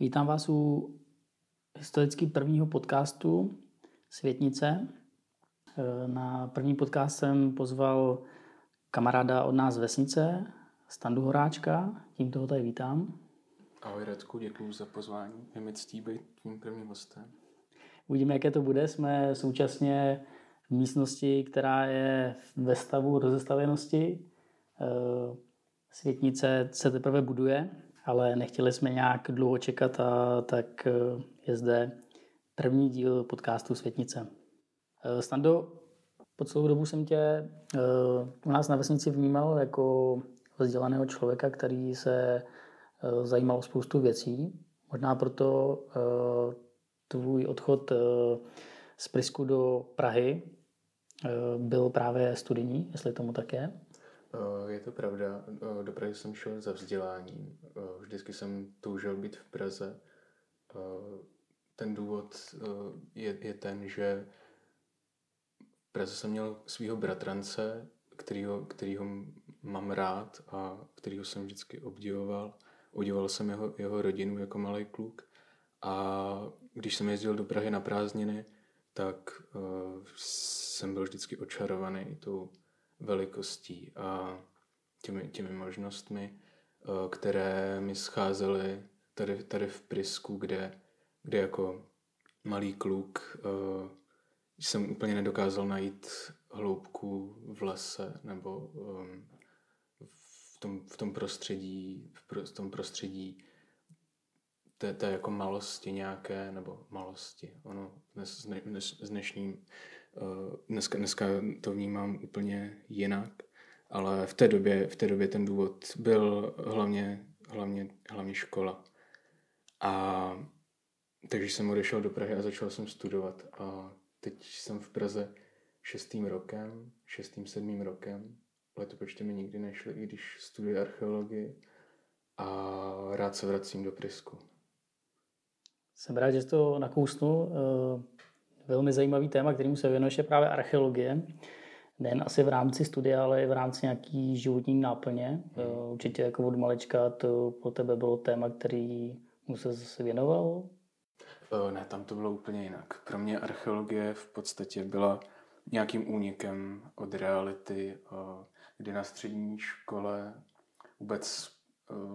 Vítám vás u historicky prvního podcastu Světnice. Na první podcast jsem pozval kamaráda od nás z vesnice, Standu Horáčka. Tímto ho tady vítám. Ahoj Radku, děkuji za pozvání. Je mi ctí být tvým prvním hostem. Uvidíme, jaké to bude. Jsme současně v místnosti, která je ve stavu rozestavěnosti. Eh, Světnice se teprve buduje, ale nechtěli jsme nějak dlouho čekat a tak eh, je zde první díl podcastu Světnice. Eh, Stando, po celou dobu jsem tě u nás na vesnici vnímal jako vzdělaného člověka, který se zajímal o spoustu věcí. Možná proto tvůj odchod z Prisku do Prahy byl právě studijní, jestli tomu tak je. Eh, je to pravda. Eh, do Prahy jsem šel za vzděláním. Eh, vždycky jsem toužil být v Praze. Ten důvod je, je ten, že v Praze jsem měl svého bratrance, kterýho, kterýho mám rád a kterýho jsem vždycky obdivoval. Obdivoval jsem jeho, jeho rodinu jako malý kluk. A když jsem jezdil do Prahy na prázdniny, tak jsem byl vždycky očarovaný tou velikostí a těmi, těmi možnostmi, eh, které mi scházely tady, tady v Prisku, kde, kde jako malý kluk eh, jsem úplně nedokázal najít hloubku v lese nebo ehm, v tom, v tom prostředí, v tom prostředí té, té jako malosti nějaké, nebo malosti. Ono dnes, dnes, s dnešním dneska, dneska to vnímám úplně jinak, ale v té době, v té době ten důvod byl hlavně, hlavně, hlavně škola. A takže jsem odešel do Prahy a začal jsem studovat. A teď jsem v Praze šestým rokem, šestým, sedmým rokem. Letopočty mi nikdy nešly, i když studuji archeologii. A rád se vracím do Prisku. Jsem rád, že to nakousnul. Eh, velmi zajímavý téma, kterým se věnuješ, je právě archeologie. Nejen asi v rámci studia, ale i v rámci nějaký životní náplně. Hmm. Určitě jako od malička to pro tebe bylo téma, který mu se věnoval? Ne, tam to bylo úplně jinak. Pro mě archeologie v podstatě byla nějakým únikem od reality, kdy na střední škole vůbec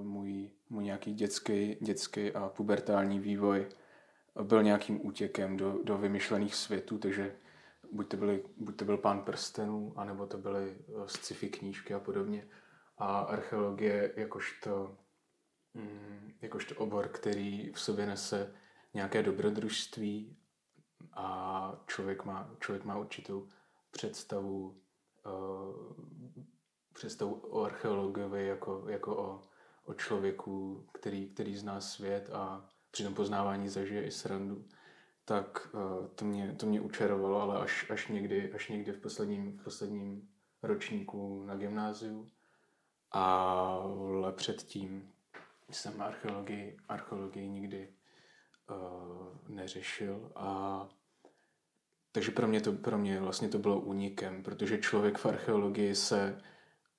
můj, můj nějaký dětský, dětský a pubertální vývoj byl nějakým útěkem do, do vymyšlených světů, takže buď to, byly, buď to byl pán prstenů, anebo to byly eh, sci-fi knížky a podobně. A archeologie jakožto, mm, jakožto obor, který v sobě nese nějaké dobrodružství a člověk má, člověk má určitou představu, uh, představu o archeologovi jako, jako o, o člověku, který, který zná svět a při tom poznávání zažije i srandu, tak uh, to, mě, to mě učarovalo, ale až, až, někdy, až někdy v posledním, v posledním ročníku na gymnáziu. Ale předtím jsem archeologii, archeologii nikdy uh, neřešil a takže pro mě, to, pro mě vlastně to bylo únikem, protože člověk v archeologii se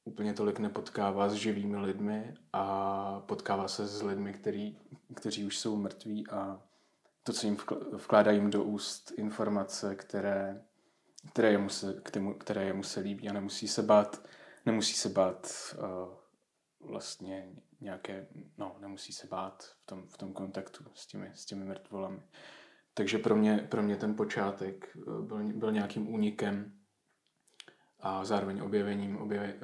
úplně tolik nepotkává s živými lidmi a potkává se s lidmi, který, kteří už jsou mrtví a to, co jim vkládají do úst informace, které, které, jemu se, které jemu se líbí a nemusí se bát, nemusí se bát uh, vlastně nějaké, no, nemusí se bát v tom, v tom kontaktu s těmi, s těmi mrtvolami. Takže pro mě, pro mě ten počátek eh, byl, byl nějakým únikem a zároveň objevením, objeve,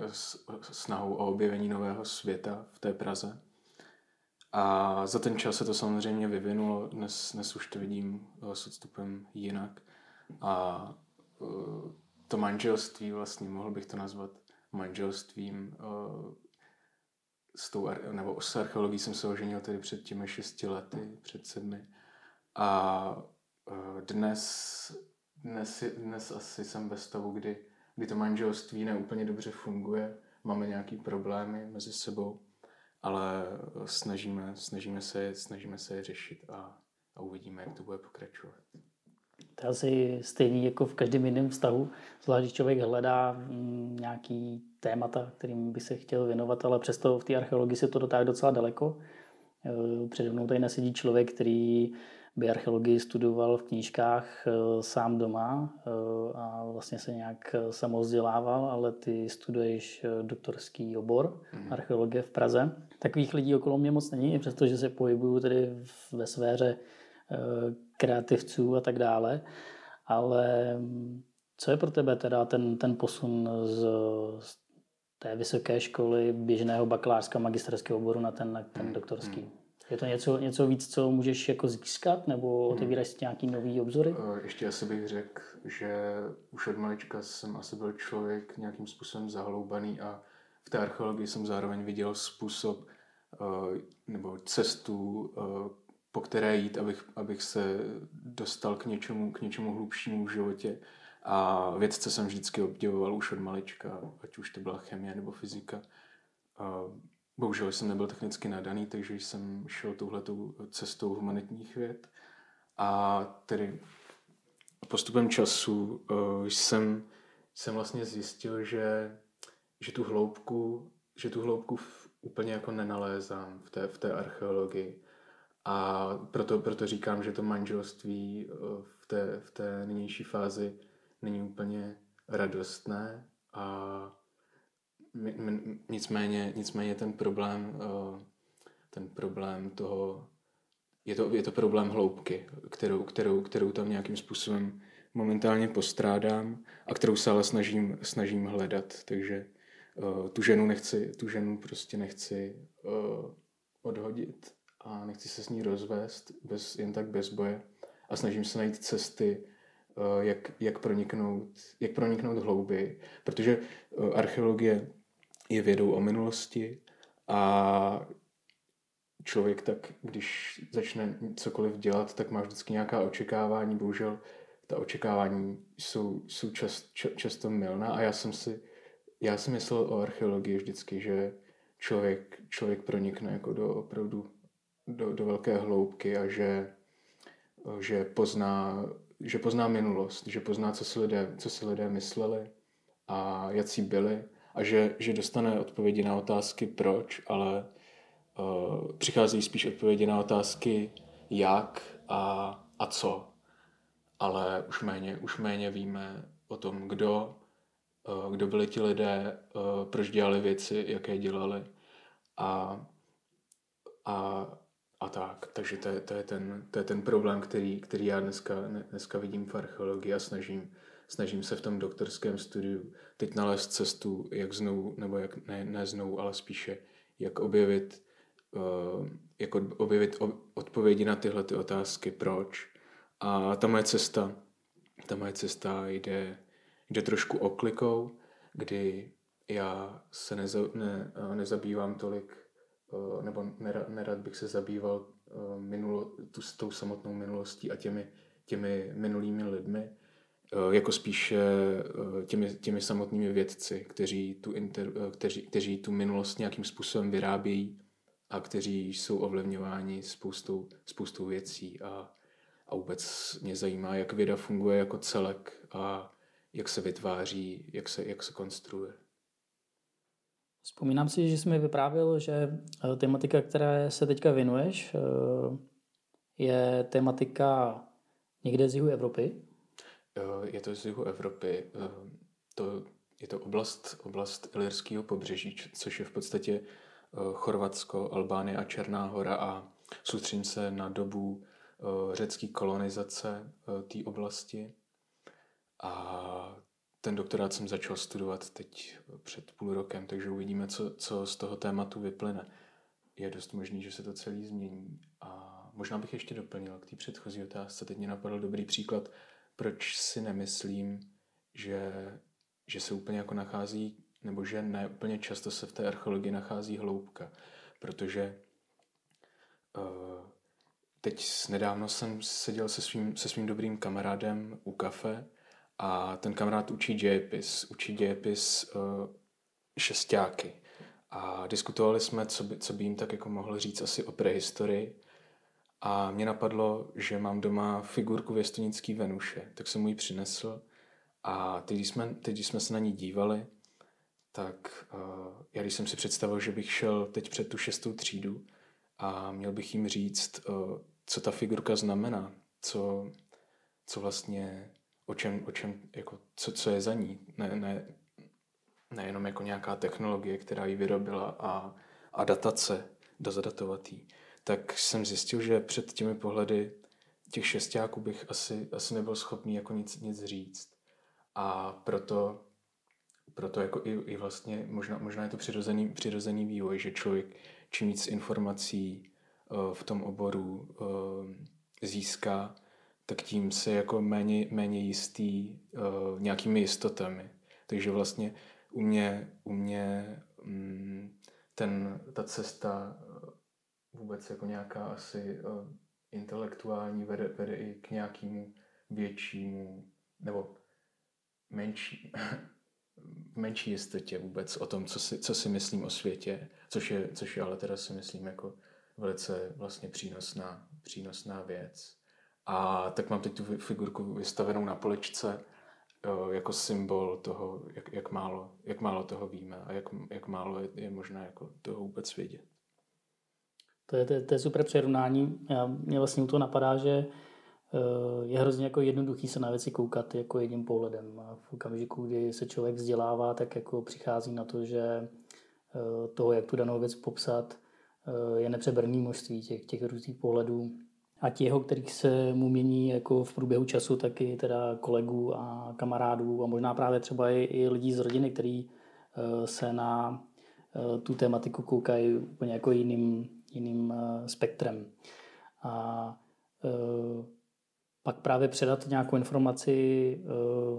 snahou o objevení nového světa v té Praze. A za ten čas se to samozřejmě vyvinulo, dnes, dnes už to vidím eh, s odstupem jinak. A eh, to manželství vlastně, mohl bych to nazvat manželstvím eh, s tou, nebo s archeologií jsem se oženil tedy před těmi šesti lety, před sedmi. A dnes, dnes, dnes asi jsem ve stavu, kdy kdy to manželství neúplně dobře funguje, máme nějaký problémy mezi sebou, ale snažíme, snažíme, se, snažíme se je řešit a, a uvidíme, jak to bude pokračovat. To je asi stejný jako v každém jiném vztahu, zvlášť když člověk hledá mm, nějaký témata, kterým by se chtěl věnovat, ale přesto v té archeologii se to dotáhne docela daleko. Přede mnou tady nesedí člověk, který by archeologii studoval v knížkách sám doma a vlastně se nějak samozdělával, ale ty studuješ doktorský obor mm. archeologie v Praze. Takových lidí okolo mě moc není, přestože se pohybuju tedy ve sféře kreativců a tak dále. Ale co je pro tebe teda ten, ten posun z, z té vysoké školy běžného bakalářského magisterského oboru na ten, na ten hmm. doktorský? Hmm. Je to něco, něco víc, co můžeš jako získat, nebo hmm. otevíráš si nějaký nový obzory? Eh, ještě asi bych řekl, že už od malička jsem asi byl člověk nějakým způsobem zahloubaný a v té archeologii jsem zároveň viděl způsob eh, nebo cestu, eh, po které jít, abych, abych se dostal k něčemu, k něčemu hlubšímu v životě. A vědce jsem vždycky obdivoval už od malička, ať už to byla chemie nebo fyzika. Bohužel jsem nebyl technicky nadaný, takže jsem šel touhletou cestou humanitních věd. A tedy postupem času uh, jsem, jsem vlastně zjistil, že, že tu hloubku, že tu hloubku v, úplně jako nenalézám v té, v té archeologii. A proto, proto říkám, že to manželství uh, v té, v té nynější fázi není úplně radostné a nicméně, nicméně ten problém, eh, ten problém toho, je to, je to problém hloubky, kterou, kterou, kterou tam nějakým způsobem momentálně postrádám a kterou se ale snažím, snažím hledat, takže uh, tu ženu nechci, tu ženu prostě nechci uh, odhodit a nechci se s ní rozvést bez, jen tak bez boje. A snažím se najít cesty, Eh, jak, jak, proniknout, jak proniknout hlouby, protože eh, archeologie je vědou o minulosti a člověk tak, když začne cokoliv dělat, tak má vždycky nějaká očekávání. Bohužel ta očekávání jsou, jsou čas, č, často milná a já jsem si já si myslel o archeologii vždycky, že člověk, člověk pronikne jako do opravdu do, do velké hloubky a že, že pozná že pozná minulost, že pozná, co si lidé, co si lidé mysleli a jaký byli a že, že dostane odpovědi na otázky proč, ale uh, přicházejí spíš odpovědi na otázky jak a, a co. Ale už méně, už méně víme o tom, kdo, uh, kdo byli ti lidé, uh, proč dělali věci, jaké dělali a, a a tak. Takže to je, to je, ten, to je ten problém, který, který já dneska, dneska vidím v archeologii a snažím, snažím se v tom doktorském studiu teď nalézt cestu, jak znovu, nebo jak ne, ne znovu, ale spíše jak objevit, uh, jak objevit odpovědi na tyhle ty otázky, proč. A ta moje cesta, ta moje cesta jde, jde trošku oklikou, kdy já se neza, ne, nezabývám tolik Eh, nebo nerad, nerad bych se zabýval eh, minulo, tu, tou samotnou minulostí a těmi, těmi minulými lidmi, eh, jako spíše těmi, těmi samotnými vědci, kteří tu, inter, kteří, kteří tu minulost nějakým způsobem vyrábějí a kteří jsou ovlivňováni spoustou, spoustou věcí a, a vůbec mě zajímá, jak věda funguje jako celek a jak se vytváří, jak se, jak se konstruuje. Vzpomínám si, že jsi mi vyprávěl, že eh, tematika, které se teďka věnuješ, eh, je tematika někde z jihu Evropy. Eh, je to z jihu Evropy. To, je to oblast, oblast Ilirského pobřeží, což je v podstatě Chorvatsko, Albánie a Černá hora a soustředím se na dobu řecké kolonizace té oblasti. A ten doktorát jsem začal studovat teď před půl rokem, takže uvidíme, co, co z toho tématu vyplyne. Je dost možný, že se to celý změní. A možná bych ještě doplnil k té předchozí otázce. Teď mě napadl dobrý příklad, proč si nemyslím, že, že se úplně jako nachází, nebo že ne úplně často se v té archeologii nachází hloubka. Protože uh, teď nedávno jsem seděl se svým, se svým dobrým kamarádem u kafe a ten kamarád učí dějepis, učí dějepis uh, šestáky. A diskutovali jsme, co by, co by jim tak jako mohl říct asi o prehistorii. A mě napadlo, že mám doma figurku věstonický Venuše, tak jsem mu ji přinesl. A teď, když jsme, teď, když jsme se na ní dívali, tak uh, já když jsem si představil, že bych šel teď před tu šestou třídu a měl bych jim říct, eh, co ta figurka znamená, co, co vlastně, o čem, o čem jako, co, co je za ní. Ne, ne, nejenom jako nějaká technologie, která ji vyrobila a, a datace, dozadatovatý, tak jsem zjistil, že před těmi pohledy těch šestáků bych asi, asi nebyl schopný jako nic, nic říct. A proto, proto jako i, i vlastně, možná, možná je to přirozený, přirozený vývoj, že člověk čím víc informací uh, v tom oboru uh, získá, tak tím se jako méně, méně jistý uh, nějakými jistotami. Takže vlastně u mě, u mě um, ten, ta cesta vůbec jako nějaká asi uh, intelektuální vede, vede i k nějakému většímu nebo menší, menší jistotě vůbec o tom, co si, co si myslím o světě, což je, což je ale teda si myslím jako velice vlastně přínosná, přínosná věc. A tak mám teď tu figurku vystavenou na poličce eh, jako symbol toho, jak, jak, málo, jak málo toho víme a jak, jak málo je, je možné jako toho vůbec vědět. To je, to, je, to je super přirovnání. Já, mě vlastně u toho napadá, že eh, je hrozně jako jednoduchý se na věci koukat jako jedním pohledem. A v okamžiku, kdy se člověk vzdělává, tak jako přichází na to, že eh, toho, jak tu danou věc popsat, eh, je nepřeberný množství těch, těch různých pohledů. A ti jeho, kterých se mu mění jako v průběhu času, tak i teda kolegů a kamarádů a možná právě třeba i, i lidí z rodiny, který se na tu tematiku koukají úplně jako jiným, jiným eh, spektrem. A eh, pak právě předat nějakou informaci eh,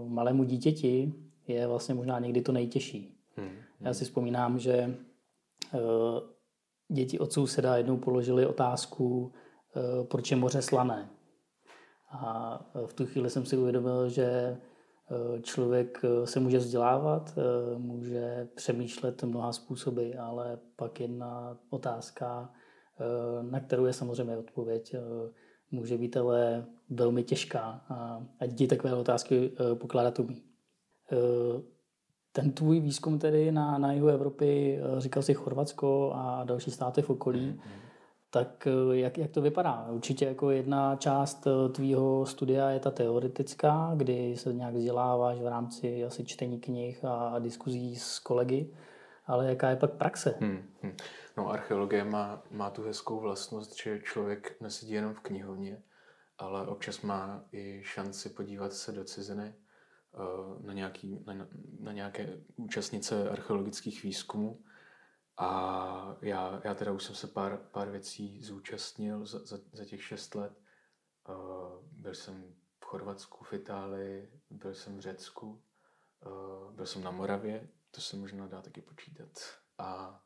malému dítěti je vlastně možná někdy to nejtěžší. Hmm, hmm. Já si vzpomínám, že děti od souseda jednou položili otázku, proč je moře slané. A v tu chvíli jsem si uvědomil, že člověk se může vzdělávat, může přemýšlet mnoha způsoby, ale pak jedna otázka Eh, na kterou je samozřejmě odpověď, eh, může být ale velmi těžká a, děti takové otázky eh, pokládat umí. Ten tvůj výzkum tedy na, na jihu Evropy, říkal si Chorvatsko a další státy v okolí, mm-hmm. Tak jak, jak to vypadá? Určitě jako jedna část tvýho studia je ta teoretická, kdy se nějak vzděláváš v rámci asi čtení knih a, a diskuzí s kolegy, ale jaká je pak praxe? Hmm, hmm. No, archeologie má, má tu hezkou vlastnost, že člověk nesedí jenom v knihovně, ale občas má i šanci podívat se do ciziny eh, na, nějaký, na, na nějaké účastnice archeologických výzkumů. A já, já teda už jsem se pár, pár věcí zúčastnil za, za, za těch šest let. Eh, byl jsem v Chorvatsku, v Itálii, byl jsem v Řecku, eh, byl jsem na Moravě, to se možná dá taky počítat. A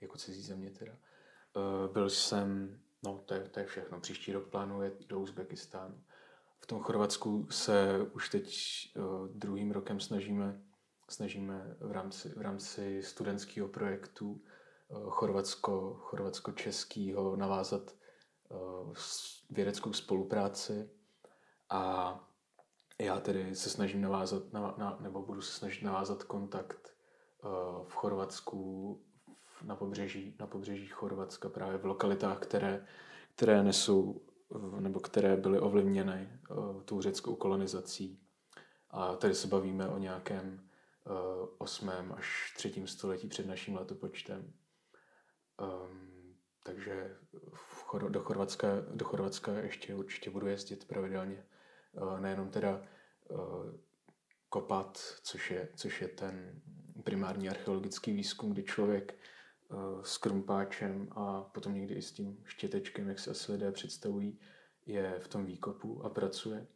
jako cizí země teda. Uh, byl jsem, no to je, to je všechno, příští rok plánuje do Uzbekistánu. V tom Chorvatsku se už teď uh, druhým rokem snažíme, snažíme v rámci, v rámci studentského projektu uh, Chorvatsko, chorvatsko-českýho navázat uh, vědeckou spolupráci a já tedy se snažím navázat, na, na, nebo budu se snažit navázat kontakt uh, v Chorvatsku na pobřeží, na pobřeží Chorvatska, právě v lokalitách, které, které nesou nebo které byly ovlivněny tou řeckou kolonizací. A tady se bavíme o nějakém uh, 8. až 3. století před naším letopočtem. Um, takže Chor- do, Chorvatska, do Chorvatska ještě určitě budu jezdit pravidelně. Uh, nejenom teda uh, kopat, což je, což je ten primární archeologický výzkum, kdy člověk Eh, s krumpáčem a potom někdy i s tím štětečkem, jak se asi lidé představují, je v tom výkopu a pracuje.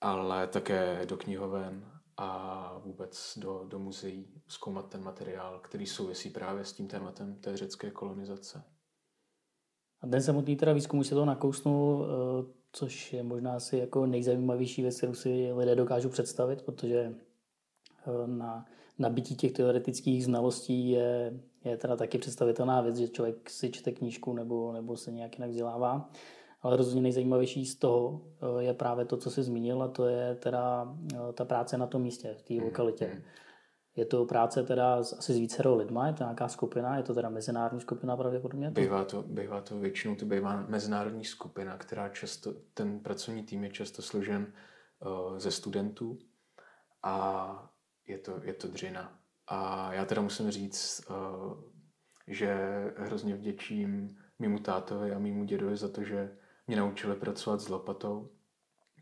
Ale také do knihoven a vůbec do, do muzeí zkoumat ten materiál, který souvisí právě s tím tématem té řecké kolonizace. A ten samotný teda výzkum už se to nakousnul, eh, což je možná asi jako nejzajímavější věc, kterou si lidé dokážou představit, protože eh, na nabití těch teoretických znalostí je je teda taky představitelná věc, že člověk si čte knížku nebo, nebo se nějak jinak vzdělává. Ale rozhodně nejzajímavější z toho eh, je právě to, co jsi zmínil, a to je teda eh, ta práce na tom místě, v té mm, lokalitě. Mm. Je to práce teda asi s vícerou lidma, je to nějaká skupina, je to teda mezinárodní skupina pravděpodobně? Bývá to, bývá to většinou, to bývá mezinárodní skupina, která často, ten pracovní tým je často složen uh, ze studentů a je to, je to dřina. A já teda musím říct, uh, že hrozně vděčím mýmu tátovi a mýmu dědovi za to, že mě naučili pracovat s lopatou,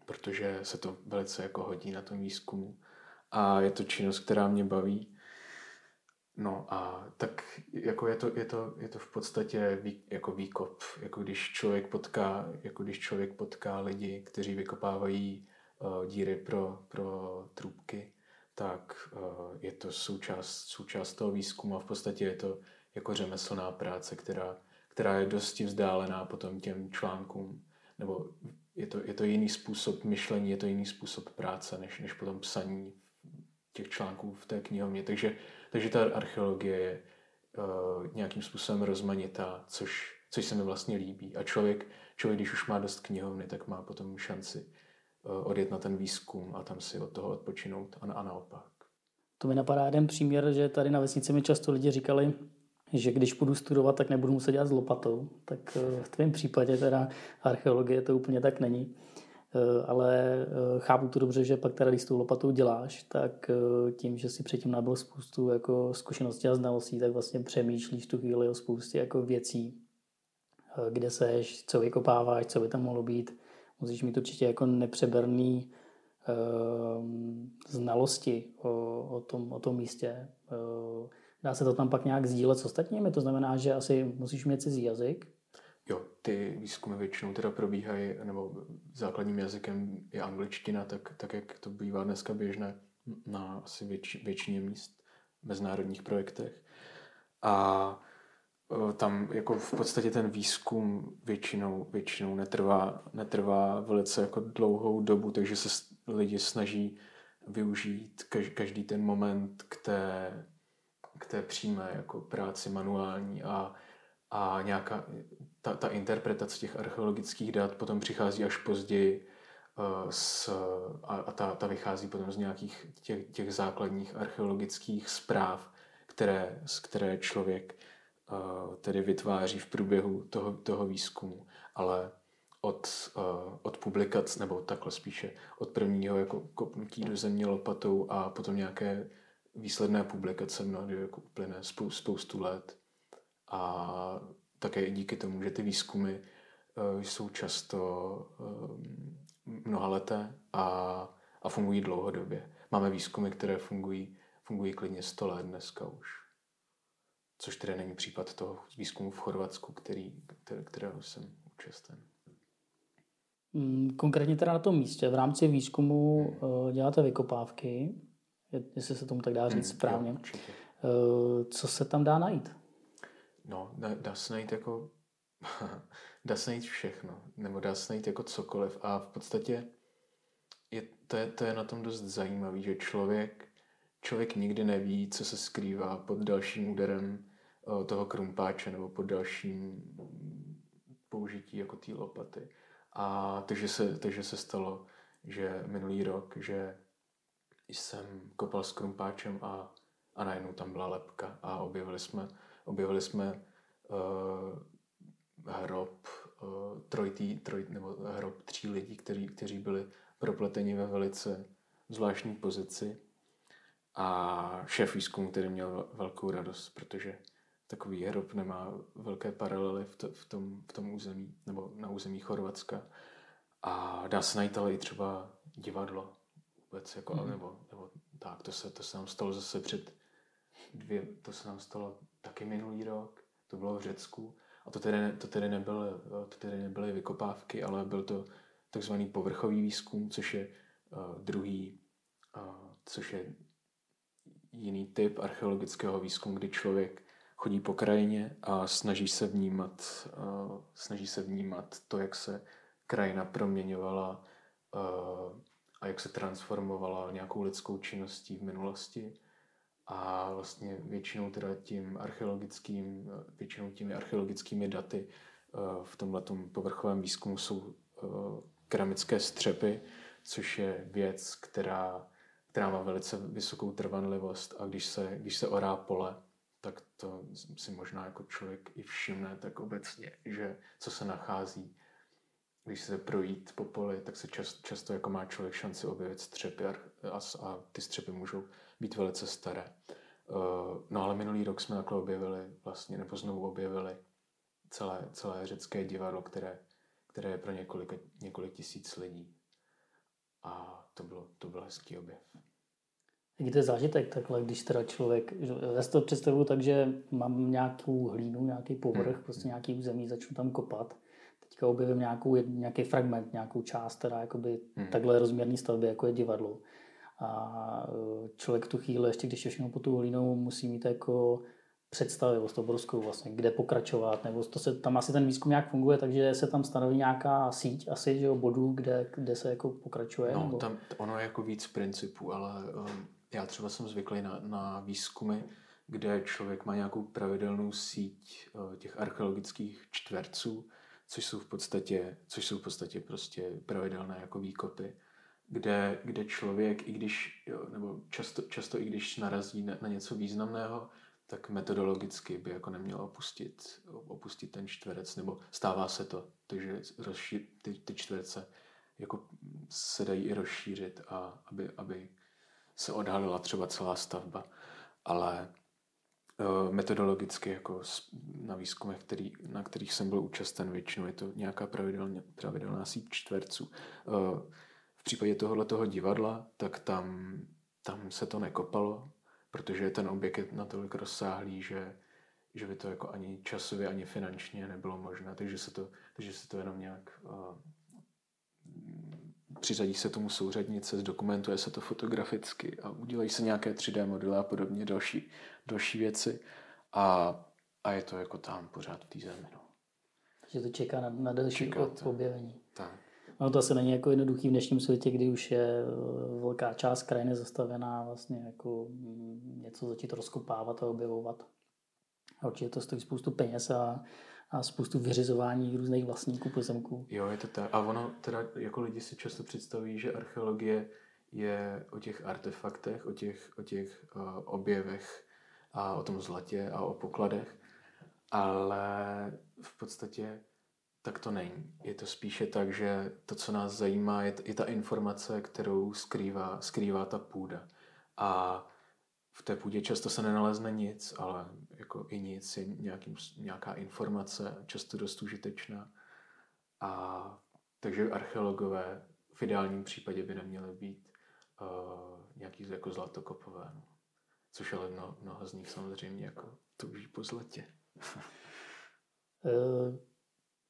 protože se to velice jako hodí na tom výzkumu a je to činnost, která mě baví. No a tak jako je to, je to, je to v podstatě vý, jako výkop, jako když člověk potká, jako když člověk potká lidi, kteří vykopávají uh, díry pro, pro trubky, tak uh, je to součást, součást toho výzkumu a v podstatě je to jako řemeslná práce, která, která je dosti vzdálená potom těm článkům, nebo je to, je to jiný způsob myšlení, je to jiný způsob práce, než, než potom psaní těch článků v té knihovně. Takže, takže ta archeologie je uh, nějakým způsobem rozmanitá, což, což se mi vlastně líbí. A člověk, člověk, když už má dost knihovny, tak má potom šanci uh, odjet na ten výzkum a tam si od toho odpočinout a, a naopak. To mi napadá jeden příměr, že tady na vesnici mi často lidi říkali, že když budu studovat, tak nebudu muset dělat s lopatou. Tak uh, v tvém případě teda archeologie to úplně tak není. Eh, ale eh, chápu to dobře, že pak teda, když s tou lopatou děláš, tak eh, tím, že si předtím nabil spoustu jako zkušeností a znalostí, tak vlastně přemýšlíš tu chvíli o spoustě jako věcí, kde seš, co vykopáváš, co by tam mohlo být. Musíš mít určitě jako nepřeberný znalosti o, o, tom, o tom místě. Dá se to tam pak nějak sdílet s ostatními? To znamená, že asi musíš mít cizí jazyk, Jo, ty výzkumy většinou teda probíhají, nebo základním jazykem je angličtina, tak, tak jak to bývá dneska běžné na asi věč, většině míst v mezinárodních projektech. A tam jako v podstatě ten výzkum většinou, většinou netrvá, netrvá velice jako dlouhou dobu, takže se lidi snaží využít každý ten moment k té, k té přímé jako práci manuální a, a nějaká, ta, ta interpretace těch archeologických dat potom přichází až později uh, s, a, a ta, ta vychází potom z nějakých těch, těch základních archeologických zpráv, které, z které člověk uh, tedy vytváří v průběhu toho, toho výzkumu. Ale od, uh, od publikac, nebo takhle spíše, od prvního jako kopnutí do země lopatou a potom nějaké výsledné publikace mnohdy jako uplyne spoustu let. A také i díky tomu, že ty výzkumy uh, jsou často uh, mnohaleté a, a fungují dlouhodobě. Máme výzkumy, které fungují, fungují klidně 100 let dneska už. Což tedy není případ toho výzkumu v Chorvatsku, který, který, kterého jsem účasten. Mm, konkrétně teda na tom místě, v rámci výzkumu uh, děláte vykopávky, jestli se tomu tak dá říct hmm, správně. Jo, Co se tam dá najít? No, dá, dá se najít jako, dá se najít všechno, nebo dá se najít jako cokoliv a v podstatě je, to, je, to je na tom dost zajímavý, že člověk, člověk nikdy neví, co se skrývá pod dalším úderem toho krumpáče nebo pod dalším použití jako té lopaty. A takže se, takže se stalo, že minulý rok, že jsem kopal s krumpáčem a, a najednou tam byla lepka a objevili jsme objevili jsme uh, hrob uh, trojtý, troj, nebo hrob tří lidí, který, kteří byli propleteni ve velice zvláštní pozici. A šéf výzkumu který měl velkou radost, protože takový hrob nemá velké paralely v, to, v, tom, v tom území, nebo na území Chorvatska. A dá se najít ale i třeba divadlo vůbec, jako, mm. nebo, nebo tak, to se, to se nám stalo zase před dvě, to se nám stalo taky minulý rok, to bylo v Řecku. A to tedy, to tedy, nebyly, to tedy nebyly vykopávky, ale byl to takzvaný povrchový výzkum, což je uh, druhý, uh, což je jiný typ archeologického výzkumu, kdy člověk chodí po krajině a snaží se vnímat, uh, snaží se vnímat to, jak se krajina proměňovala uh, a jak se transformovala nějakou lidskou činností v minulosti. A vlastně většinou teda tím archeologickým, většinou těmi archeologickými daty eh, v tomhle povrchovém výzkumu jsou eh, keramické střepy, což je věc, která, která má velice vysokou trvanlivost. A když se, když se orá pole, tak to si možná jako člověk i všimne tak obecně, že co se nachází, když se projít po poli, tak se čas, často jako má člověk šanci objevit střepy a, a, a ty střepy můžou být velice staré. Uh, no ale minulý rok jsme takhle objevili vlastně, nebo znovu objevili celé, celé řecké divadlo, které, které je pro několik, několik tisíc lidí. A to bylo, to byl hezký objev. Jaký to je zážitek takhle, když teda člověk, já si to představuju tak, že mám nějakou hlínu, nějaký povrch, hmm. prostě nějaký území, začnu tam kopat. Teďka objevím nějakou, nějaký fragment, nějakou část, která jakoby hmm. takhle rozměrný stavby, jako je divadlo. A e, člověk tu chvíli, ještě když je všechno po tu hlínou, musí mít jako představivost obrovskou vlastně, kde pokračovat, nebo to se, tam asi ten výzkum nějak funguje, takže se tam stanoví nějaká síť asi, že jo, bodů, kde, kde se jako pokračuje. No, nebo... tam ono je jako víc principů, ale um, já třeba jsem zvyklý na, na výzkumy, kde člověk má nějakou pravidelnou síť uh, těch archeologických čtverců, což jsou v podstatě, což jsou v podstatě prostě pravidelné jako výkopy, kde, kde člověk, i když, jo, nebo často, často i když narazí na, na něco významného, tak metodologicky by jako neměl opustit, opustit ten čtverec, nebo stává se to, takže rozšíř, ty, ty čtverce jako se dají i rozšířit, a aby, aby se odhalila třeba celá stavba. Ale metodologicky jako na výzkumech, který, na kterých jsem byl účasten většinou, je to nějaká pravidelně, pravidelná síť čtverců. Uh, v případě tohohle toho divadla, tak tam, tam se to nekopalo, protože ten objekt je natolik rozsáhlý, že, že by to jako ani časově, ani finančně nebylo možné, takže se to, takže se to jenom nějak uh, přiřadí se tomu souřadnice, zdokumentuje se to fotograficky a udělají se nějaké 3D modely a podobně další, další věci a, a je to jako tam pořád v té zemi. No. Takže to čeká na, na další čeká to. objevení. Tak. No to asi není jako jednoduchý v dnešním světě, kdy už je eh, velká část krajiny zastavená vlastně jako mm, něco začít rozkopávat a objevovat. A určitě to stojí spoustu peněz a, a spoustu vyřizování různých vlastníků pozemků. Jo, je to tak. A ono teda jako lidi si často představí, že archeologie je o těch artefaktech, o těch, o těch uh, objevech a o tom zlatě a o pokladech, ale v podstatě tak to není. Je to spíše tak, že to, co nás zajímá, je, je ta informace, kterou skrývá, skrývá ta půda. A v té půdě často se nenalezne nic, ale jako i nic je nějakým, nějaká informace, často dost užitečná. A takže archeologové v ideálním případě by neměly být uh, nějaký jako zlatokopové. No. Což ale mnoho, mnoho z nich samozřejmě jako touží po zlatě.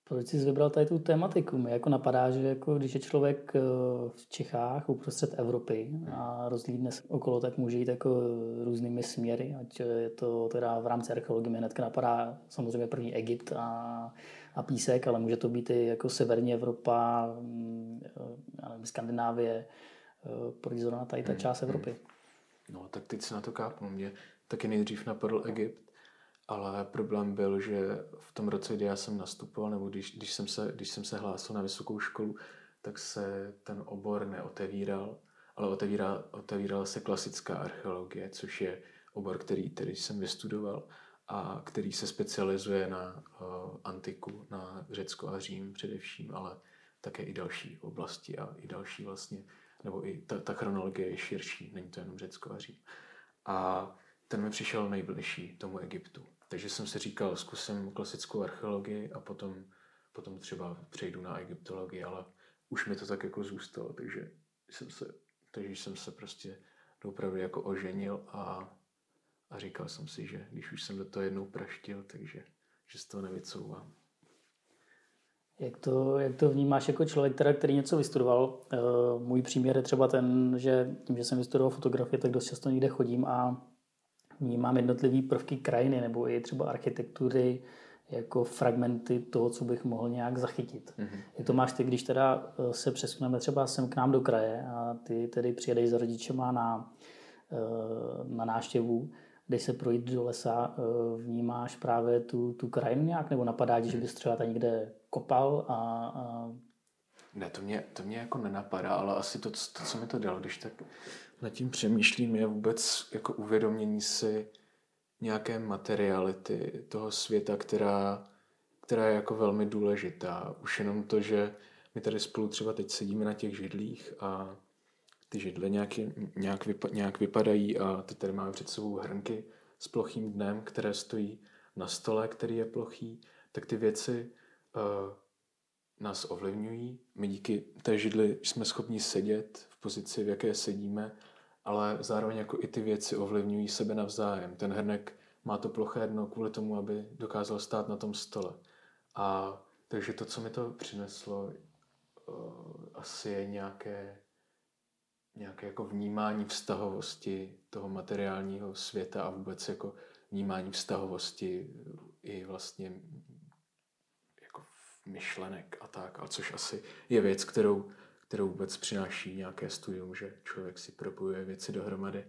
Eh, proč jsi vybral tady tu tématiku? Mě jako napadá, že jako když je člověk eh, v Čechách uprostřed Evropy a rozlídne se okolo, tak může jít jako různými směry, ať je to teda v rámci archeologie mě hnedka napadá samozřejmě první Egypt a, a písek, ale může to být i jako severní Evropa, mm, já nevím, Skandinávie, eh, proč zrovna tady ta hmm, část hmm. Evropy? No, tak teď se na to kápnu. Mě taky nejdřív napadl Egypt, ale problém byl, že v tom roce, kdy já jsem nastupoval, nebo když, když, jsem, se, když jsem se hlásil na vysokou školu, tak se ten obor neotevíral, ale otevíral, otevíral se klasická archeologie, což je obor, který, který jsem vystudoval a který se specializuje na uh, antiku, na Řecko a Řím především, ale také i další oblasti a i další vlastně, nebo i ta, ta chronologie je širší, není to jenom Řecko a Řím. A ten mi přišel nejbližší tomu Egyptu. Takže jsem si říkal, zkusím klasickou archeologii a potom, potom třeba přejdu na egyptologii, ale už mi to tak jako zůstalo, takže jsem se, takže jsem se prostě opravdu jako oženil a, a říkal jsem si, že když už jsem do toho jednou praštil, takže že z toho nevycouvám. Jak to, jak to vnímáš jako člověk, teda, který něco vystudoval? Eh, můj příměr je třeba ten, že tím, že jsem vystudoval fotografii, tak dost často někde chodím a vnímám jednotlivé prvky krajiny nebo i třeba architektury jako fragmenty toho, co bych mohl nějak zachytit. Mm-hmm. Jak to máš ty, když teda eh, se přesuneme třeba sem k nám do kraje a ty tedy přijedeš za rodičema na, eh, na náštěvu, když se projít do lesa, eh, vnímáš právě tu, tu krajinu nějak, nebo napadá ti, že bys třeba tady někde kopal a, a Ne, to mě, to mě jako nenapadá, ale asi to, to, co mi to dalo, když tak nad tím přemýšlím, je vůbec jako uvědomění si nějaké materiality toho světa, která, která je jako velmi důležitá. Už jenom to, že my tady spolu třeba teď sedíme na těch židlích a ty židle nějak, nějak, vypa, nějak vypadají a ty tady máme před sebou hrnky s plochým dnem, které stojí na stole, který je plochý, tak ty věci uh, nás ovlivňují. My díky té židli jsme schopni sedět v pozici, v jaké sedíme, ale zároveň jako i ty věci ovlivňují sebe navzájem. Ten hrnek má to ploché dno kvůli tomu, aby dokázal stát na tom stole. A takže to, co mi to přineslo, uh, asi je nějaké, nějaké jako vnímání vztahovosti toho materiálního světa a vůbec jako vnímání vztahovosti i vlastně myšlenek a tak, a což asi je věc, kterou, kterou vůbec přináší nějaké studium, že člověk si propojuje věci dohromady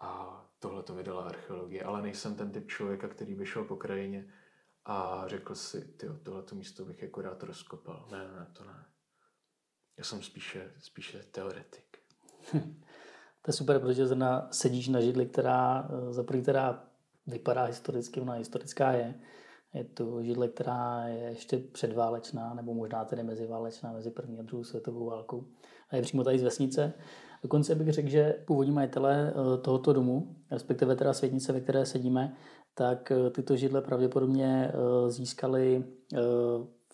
a tohle to vydala archeologie, ale nejsem ten typ člověka, který by šel po krajině a řekl si, ty tohleto místo bych jako rád rozkopal. Ne, ne, to ne. Já jsem spíše, spíše teoretik. to je super, protože zrovna sedíš na židli, která, za první, která vypadá historicky, ona historická je. Je to židle, která je ještě předválečná, nebo možná tedy meziválečná, mezi první a druhou světovou válkou. A je přímo tady z vesnice. Dokonce bych řekl, že původní majitelé eh, tohoto domu, respektive teda světnice, ve které sedíme, tak eh, tyto židle pravděpodobně eh, získali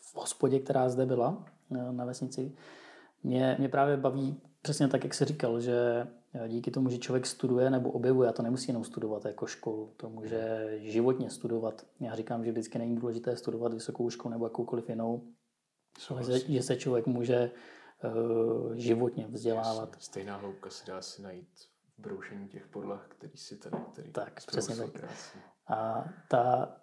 v hospodě, která zde byla na vesnici. Mě, mě právě baví přesně tak, jak se říkal, že díky tomu, že člověk studuje nebo objevuje, a to nemusí jenom studovat jako školu, to může životně studovat. Já říkám, že vždycky není důležité studovat vysokou školu nebo jakoukoliv jinou, ale že se člověk může uh, životně vzdělávat. Jasně. Stejná hloubka se dá si najít v broušení těch podlah, který si tady který Tak, přesně tak. Krásně. A ta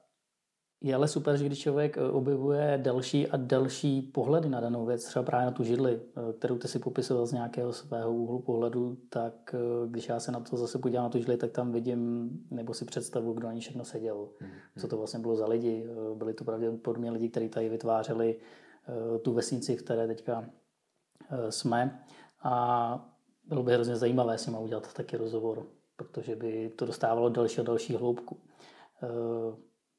je ale super, že když člověk eh, objevuje další a další pohledy na danou věc, třeba právě na tu židli, eh, kterou ty si popisoval z nějakého svého úhlu pohledu, tak když já se na to zase podívám na tu židli, tak tam vidím, nebo si představu, kdo na ní všechno seděl. Hmm. Co to vlastně bylo za lidi. Byli to pravděpodobně lidi, kteří tady vytvářeli tu vesnici, v které teďka Eh, jsme a bylo by hrozně zajímavé s nimi udělat taky rozhovor, protože by to dostávalo další a další hloubku.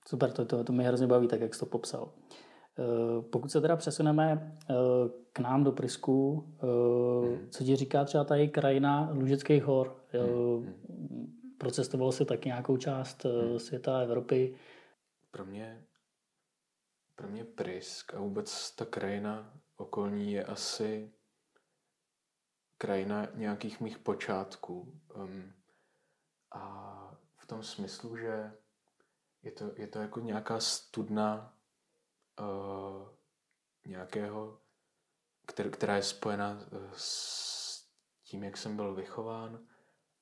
Eh, super, to, to, to mě hrozně baví, tak jak jsi to popsal. Eh, pokud se teda přesuneme k nám do Prisku, co ti říká třeba tady krajina Lužických hor? Procestovalo se taky nějakou část světa, Evropy? Pro mě, pro mě Prisk a vůbec ta krajina okolní je asi krajina nějakých mých počátků. A v tom smyslu, že je to, je to jako nějaká studna uh, nějakého, kter, která je spojena eh, s tím, jak jsem byl vychován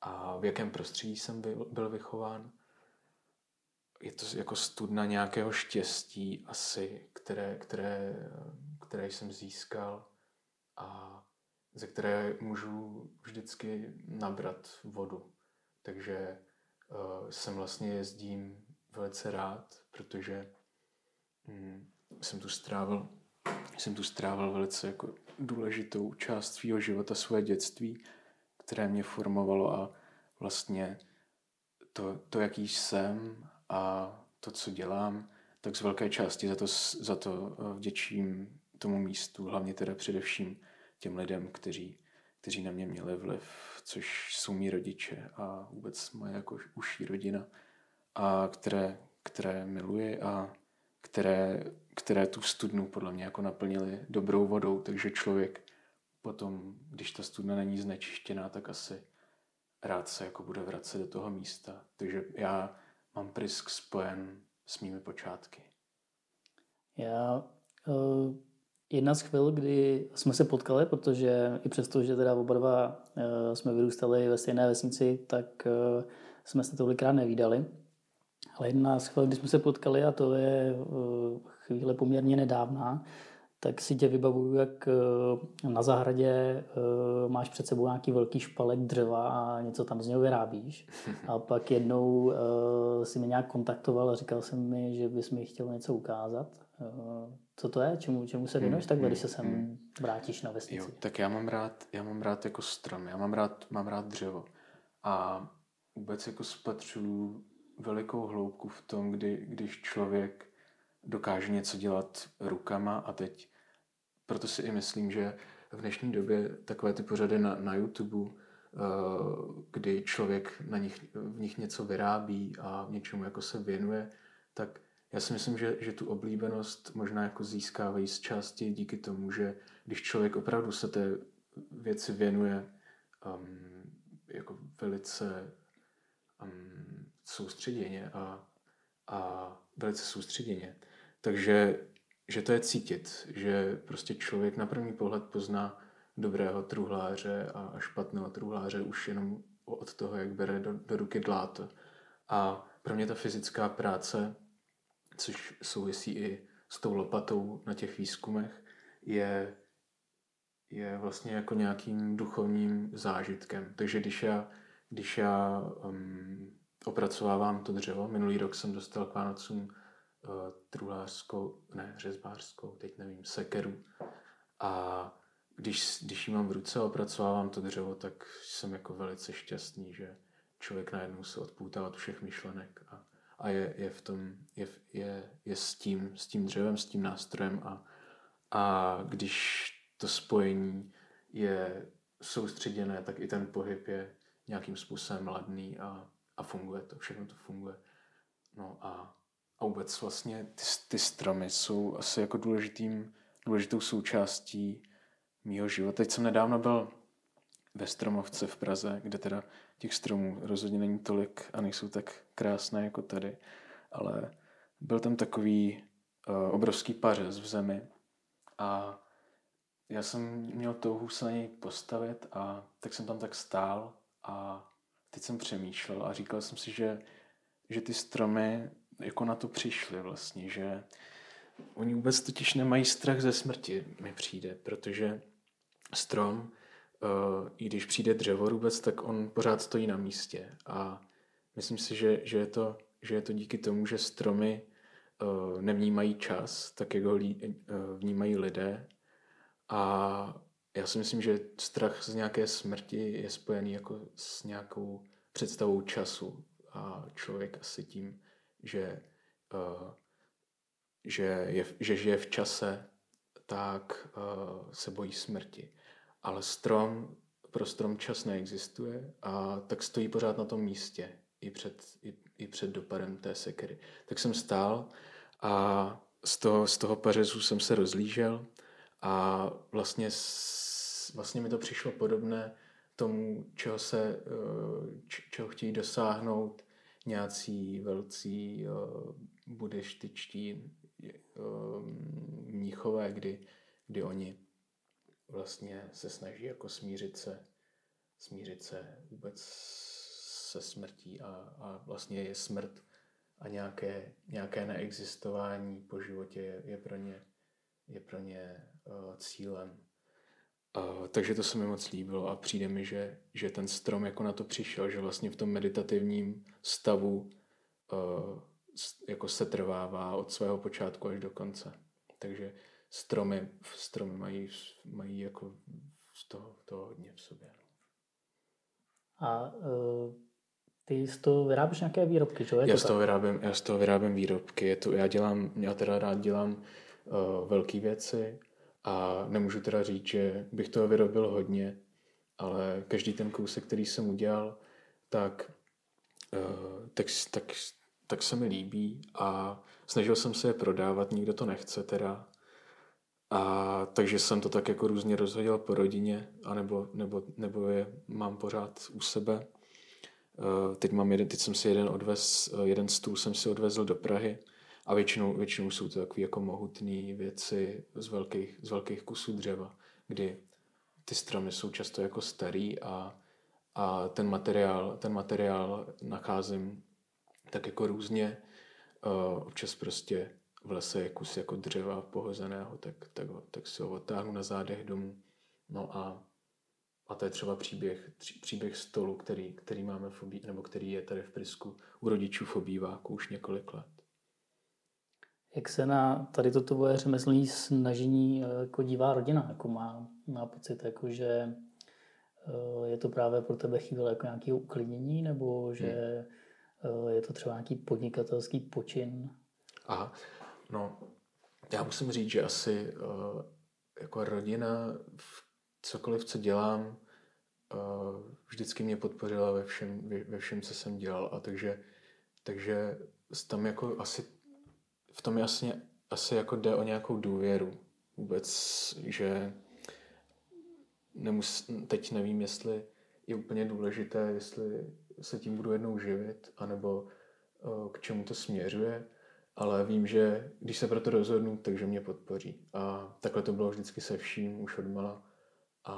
a v jakém prostředí jsem byl, byl vychován. Je to jako studna nějakého štěstí asi, které, které, které jsem získal a ze které můžu vždycky nabrat vodu. Takže uh, jsem vlastně jezdím velice rád, protože hm, jsem tu strávil jsem tu strávil velice jako důležitou část svého života, své dětství, které mě formovalo a vlastně to, to jaký jsem a to, co dělám, tak z velké části za to, za to eh, vděčím tomu místu, hlavně teda především těm lidem, kteří, kteří na mě měli vliv, což jsou mý rodiče a vůbec moje jako užší rodina, a které, které miluji a které, které tu studnu podle mě jako naplnili dobrou vodou, takže člověk potom, když ta studna není znečištěná, tak asi rád se jako bude vracet do toho místa. Takže já mám prisk spojen s mými počátky. Já uh jedna z chvil, kdy jsme se potkali, protože i přesto, že teda oba dva eh, jsme vyrůstali ve stejné vesnici, tak eh, jsme se tolikrát nevídali. Ale jedna z chvil, kdy jsme se potkali, a to je eh, chvíle poměrně nedávná, tak si tě vybavuju, jak na zahradě máš před sebou nějaký velký špalek dřeva a něco tam z něho vyrábíš. A pak jednou si mě nějak kontaktoval a říkal jsem mi, že bys mi chtěl něco ukázat. Eh, co to je? Čemu, čemu se věnuješ hmm, takhle, když se sem hmm. vrátíš na vesnici? Jo, tak já mám rád, já mám rád jako strom, já mám rád, mám rád dřevo. A vůbec jako spatřuju velikou hloubku v tom, kdy, když člověk dokáže něco dělat rukama. A teď proto si i myslím, že v dnešní době takové ty pořady na, na YouTube, eh, kdy člověk na nich, v nich něco vyrábí a něčemu jako se věnuje, tak já si myslím, že, že tu oblíbenost možná jako získávají z části díky tomu, že když člověk opravdu se té věci věnuje um, jako velice um, soustředěně a, a velice soustředěně, takže že to je cítit, že prostě člověk na první pohled pozná dobrého truhláře a špatného truhláře už jenom od toho, jak bere do, do ruky dláto. A pro mě ta fyzická práce, což souvisí i s tou lopatou na těch výzkumech, je, je vlastně jako nějakým duchovním zážitkem. Takže když já, když já um, opracovávám to dřevo, minulý rok jsem dostal k Vánocům uh, truhlářskou, ne, řezbářskou, teď nevím, sekeru. A když, když ji mám v ruce a opracovávám to dřevo, tak jsem jako velice šťastný, že člověk najednou se odpoutá od všech myšlenek a, a je, je v tom, je, je, je s, tím, s tím dřevem, s tím nástrojem a, a když to spojení je soustředěné, tak i ten pohyb je nějakým způsobem ladný a, a funguje to, všechno to funguje. No a a vůbec vlastně ty, ty stromy jsou asi jako důležitým, důležitou součástí mýho života. Teď jsem nedávno byl ve Stromovce v Praze, kde teda těch stromů rozhodně není tolik a nejsou tak krásné jako tady, ale byl tam takový uh, obrovský pařez v zemi a já jsem měl touhu se na něj postavit a tak jsem tam tak stál a teď jsem přemýšlel a říkal jsem si, že, že ty stromy jako na to přišli vlastně, že oni vůbec totiž nemají strach ze smrti, mi přijde, protože strom, uh, i když přijde dřevorubec, tak on pořád stojí na místě. A myslím si, že, že, je, to, že je to díky tomu, že stromy uh, nevnímají čas, tak jak ho uh, vnímají lidé. A já si myslím, že strach z nějaké smrti je spojený jako s nějakou představou času a člověk asi tím že, uh, že, je, že žije v čase, tak uh, se bojí smrti. Ale strom, pro strom čas neexistuje a tak stojí pořád na tom místě i před, i, i před dopadem té sekery. Tak jsem stál a z toho, z toho pařezu jsem se rozlížel a vlastně, vlastně mi to přišlo podobné tomu, čeho, se, čeho chtějí dosáhnout nějací velcí uh, buddhističtí uh, mníchové, kdy, kdy oni vlastně se snaží jako smířit se, smířit se vůbec se smrtí a, a vlastně je smrt a nějaké, nějaké neexistování po životě je, je pro ně, je pro ně cílem. Uh, takže to se mi moc líbilo a přijde mi, že, že ten strom jako na to přišel, že vlastně v tom meditativním stavu uh, jako se trvává od svého počátku až do konce. Takže stromy, stromy mají, mají jako z toho, toho hodně v sobě. No. A uh, ty z toho vyrábíš nějaké výrobky? Je já, to z toho vyrábím, já z toho vyrábím výrobky. Je to, já, dělám, já teda rád dělám uh, velké věci, a nemůžu teda říct, že bych toho vyrobil hodně, ale každý ten kousek, který jsem udělal, tak, uh, tak, tak, tak se mi líbí a snažil jsem se je prodávat, nikdo to nechce teda. A takže jsem to tak jako různě rozhodil po rodině, anebo, nebo, nebo je mám pořád u sebe. Uh, teď, mám jeden, teď jsem si jeden odvez, jeden stůl jsem si odvezl do Prahy, a většinou, většinou jsou to takové jako mohutné věci z velkých, z velkých kusů dřeva, kdy ty stromy jsou často jako starý a, a ten materiál, ten materiál nacházím tak jako různě. Uh, občas prostě v lese je kus jako dřeva pohozeného, tak, tak, tak si ho odtáhnu na zádech domů. No a, a to je třeba příběh, příběh stolu, který, který máme v obí, nebo který je tady v Prisku u rodičů v obýváku už několik let. Jak se na tady toto tvoje řemeslní snažení eh, jako dívá rodina? Jako má, má pocit, jako, že eh, je to právě pro tebe chvíle jako nějaké uklidnění, nebo že hmm. je to třeba nějaký podnikatelský počin? Aha, no já musím říct, že asi jako rodina, cokoliv, co dělám, vždycky mě podpořila ve všem, ve všem, co jsem dělal. A takže, takže tam jako asi, v tom jasně asi jako jde o nějakou důvěru. Vůbec, že nemus, teď nevím, jestli je úplně důležité, jestli se tím budu jednou živit, anebo k čemu to směřuje, ale vím, že když se pro to rozhodnu, takže mě podpoří. A takhle to bylo vždycky se vším už odmala a,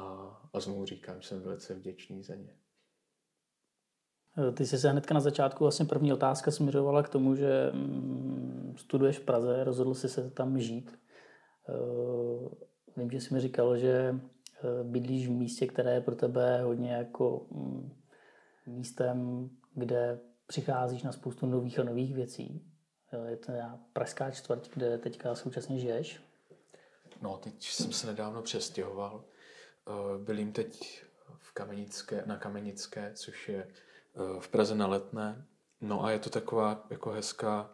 a znovu říkám, že jsem velice vděčný za ně. Ty jsi se hnedka na začátku, vlastně první otázka směřovala k tomu, že mm, studuješ v Praze, rozhodl jsi se tam žít. Eh, vím, že jsi mi říkal, že eh, bydlíš v místě, které je pro tebe hodně jako mm, místem, kde přicházíš na spoustu nových a nových věcí. Eh, je to pražská čtvrť, kde teďka současně žiješ. No, teď jsem se nedávno přestěhoval. Bylím teď v Kamenické, na Kamenické, což je Eh, v Praze na Letné. No a je to taková jako hezká,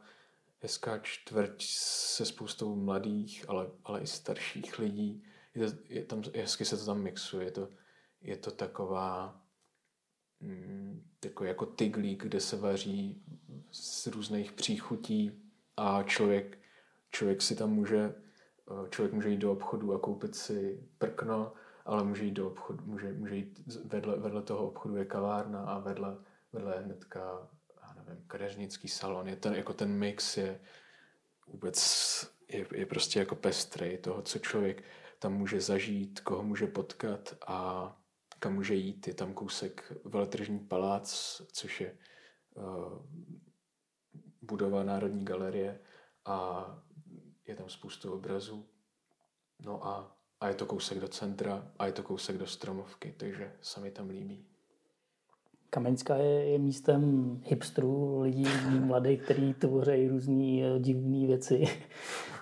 hezká čtvrť se spoustou mladých, ale, ale i starších lidí. Je, to, je tam, hezky se to tam mixuje. Je to, je to taková mm, jako, jako tyglík, kde se vaří z různých příchutí a člověk, člověk si tam může eh, člověk může jít do obchodu a koupit si prkno, ale může jít do obchodu, může, může jít vedle, vedle toho obchodu je kavárna a vedle vedle hnedka, já nevím, kadeřnický salon. Je ten, jako ten mix je vůbec, je, je prostě jako pestrý toho, co člověk tam může zažít, koho může potkat a kam může jít. Je tam kousek veletržní palác, což je uh, budova Národní galerie a je tam spoustu obrazů. No a, a je to kousek do centra a je to kousek do stromovky, takže se mi tam líbí. Kamenská je, je místem hipstrů, lidí mladých, kteří tvoří různé eh, divné věci.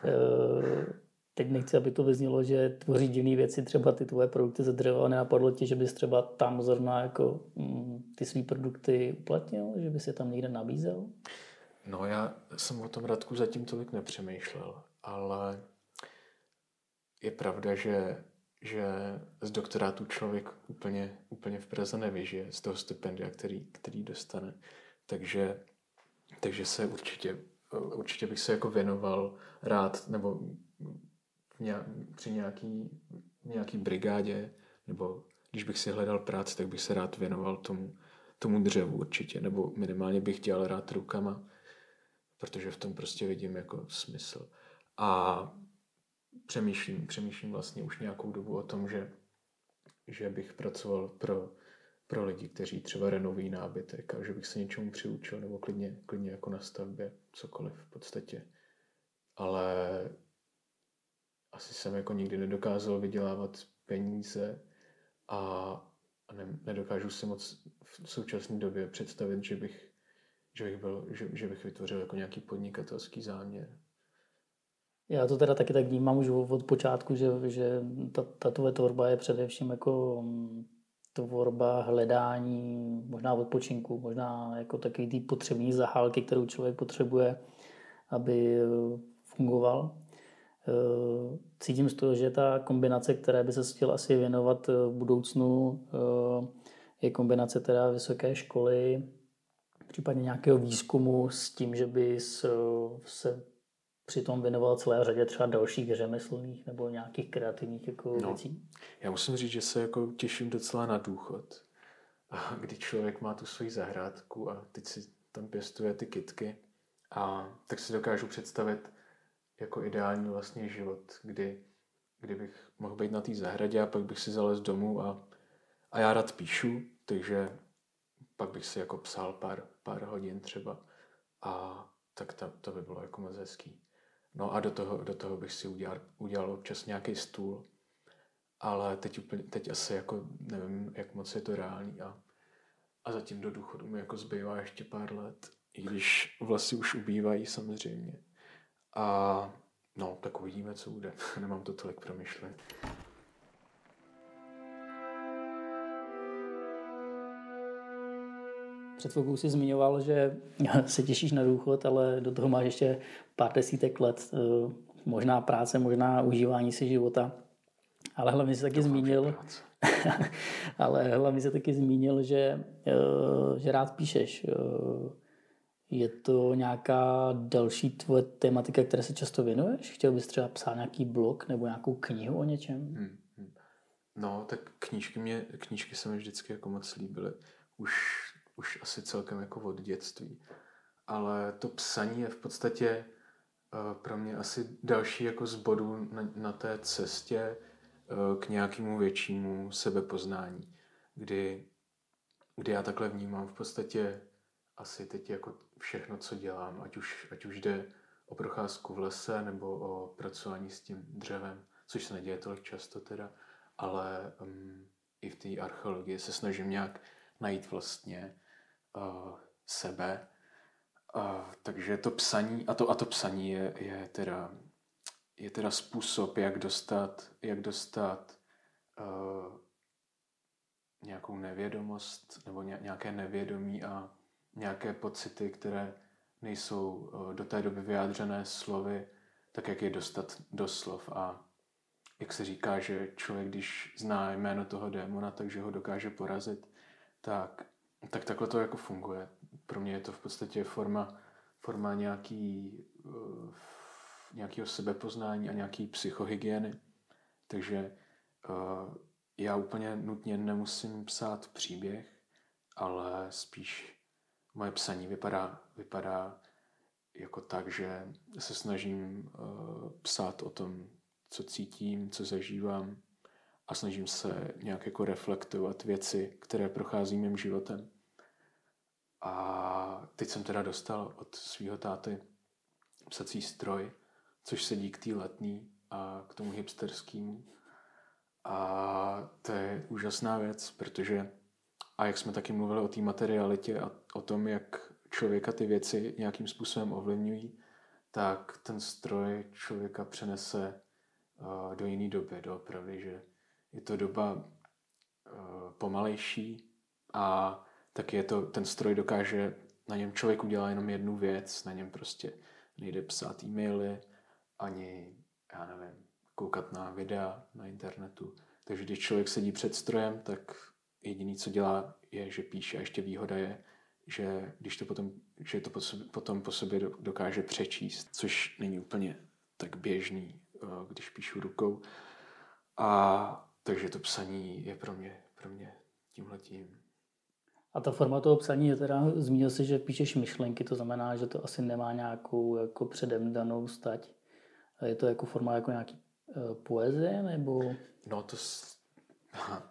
Eh, teď nechci, aby to vyznělo, že tvoří divné věci, třeba ty tvoje produkty ze dřeva, nenapadlo ti, že bys třeba tam zrovna jako mm, ty své produkty uplatnil, že bys je tam někde nabízel? No já jsem o tom Radku zatím tolik nepřemýšlel, ale je pravda, že že z doktorátu člověk úplně, úplně v Praze nevyžije, z toho stipendia, který, který dostane. Takže, takže se určitě, určitě bych se jako věnoval rád, nebo nějak, při nějaký, nějaký brigádě, nebo když bych si hledal práci, tak bych se rád věnoval tomu, tomu dřevu určitě, nebo minimálně bych dělal rád rukama, protože v tom prostě vidím jako smysl. A přemýšlím, přemýšlím vlastně už nějakou dobu o tom, že, že bych pracoval pro, pro lidi, kteří třeba renovují nábytek a že bych se něčemu přiučil nebo klidně, klidně jako na stavbě, cokoliv v podstatě. Ale asi jsem jako nikdy nedokázal vydělávat peníze a, a ne, nedokážu si moc v současné době představit, že bych, že bych, byl, že, že bych vytvořil jako nějaký podnikatelský záměr. Já to teda taky tak vnímám už od počátku, že, že ta, ta tvoje tvorba je především jako mm, tvorba hledání, možná odpočinku, možná jako takový ty potřební zahálky, kterou člověk potřebuje, aby fungoval. Eh, cítím z toho, že ta kombinace, které by se chtěl asi věnovat v budoucnu, eh, je kombinace teda vysoké školy, případně nějakého výzkumu s tím, že by se přitom věnoval celé řadě třeba dalších řemeslných nebo nějakých kreativních jako no, věcí? Já musím říct, že se jako těším docela na důchod, a kdy člověk má tu svoji zahrádku a teď si tam pěstuje ty kitky a tak si dokážu představit jako ideální vlastně život, kdy, kdy bych mohl být na té zahradě a pak bych si zalez domů a, a já rád píšu, takže pak bych si jako psal pár, pár hodin třeba a tak to, to by bylo jako moc hezký. No a do toho, do toho bych si udělal, udělal občas nějaký stůl, ale teď, úplně, teď asi jako nevím, jak moc je to reálný a, a zatím do důchodu mi jako zbývá ještě pár let, i když vlasy už ubývají samozřejmě. A no, tak uvidíme, co bude. Nemám to tolik promyšlen. Před chvilkou si zmiňoval, že se těšíš na důchod, ale do toho máš ještě pár desítek let, eh, možná práce, možná užívání si života. Ale hlavně si taky zmínil, ale hlavně se taky zmínil, že, eh, že rád píšeš. Eh, je to nějaká další tvoje tematika, které se často věnuješ? Chtěl bys třeba psát nějaký blog nebo nějakou knihu o něčem? Hmm, hmm. No, tak knížky, mě, knížky se mi vždycky jako moc líbily. Už, už asi celkem jako od dětství. Ale to psaní je v podstatě uh, pro mě asi další jako z bodů na, na té cestě uh, k nějakému většímu sebepoznání, kdy, kdy já takhle vnímám v podstatě asi teď jako všechno, co dělám, ať už, ať už jde o procházku v lese nebo o pracování s tím dřevem, což se neděje tolik často teda, ale um, i v té archeologii se snažím nějak najít vlastně sebe. Uh, takže to psaní, a to, a to psaní je, je, teda, je teda způsob, jak dostat, jak dostat uh, nějakou nevědomost nebo nějaké nevědomí a nějaké pocity, které nejsou eh, do té doby vyjádřené slovy, tak jak je dostat do slov. A jak se říká, že člověk, když zná jméno toho démona, takže ho dokáže porazit, tak, tak takhle to jako funguje. Pro mě je to v podstatě forma, forma nějaký, uh, nějakého sebepoznání a nějaký psychohygieny. Takže uh, já úplně nutně nemusím psát příběh, ale spíš moje psaní vypadá, vypadá jako tak, že se snažím uh, psát o tom, co cítím, co zažívám a snažím se nějak jako reflektovat věci, které prochází mým životem. A teď jsem teda dostal od svého táty psací stroj, což sedí k té letní a k tomu hipsterskému. A to je úžasná věc, protože a jak jsme taky mluvili o té materialitě a o tom, jak člověka ty věci nějakým způsobem ovlivňují, tak ten stroj člověka přenese uh, do jiné doby, do opravdy, že je to doba uh, pomalejší a tak je to, ten stroj dokáže, na něm člověk udělá jenom jednu věc, na něm prostě nejde psát e-maily, ani, já nevím, koukat na videa na internetu. Takže když člověk sedí před strojem, tak jediný, co dělá, je, že píše a ještě výhoda je, že když to potom, že to potom po sobě dokáže přečíst, což není úplně tak běžný, eh, když píšu rukou. A takže to psaní je pro mě, pro mě tímhletím. A ta forma toho psaní je teda, zmínil si, že píšeš myšlenky, to znamená, že to asi nemá nějakou jako předem danou stať. Je to jako forma jako nějaký uh, poezie, nebo? No to, s...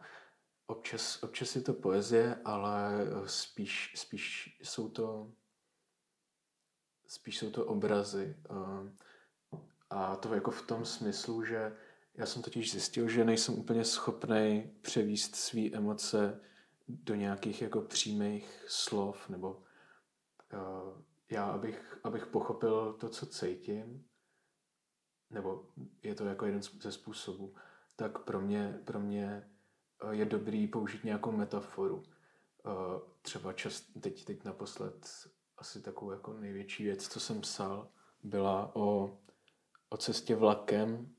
Občas, občas je to poezie, ale spíš, spíš jsou to spíš jsou to obrazy. Eh, a to jako v tom smyslu, že já jsem totiž zjistil, že nejsem úplně schopný převíst své emoce do nějakých jako přímých slov, nebo eh, já, abych, abych pochopil to, co cítím, nebo je to jako jeden ze způsobů, tak pro mě, pro mě Eh, je dobrý použít nějakou metaforu. Eh, třeba čas, teď, teď naposled asi takovou jako největší věc, co jsem psal, byla o, o cestě vlakem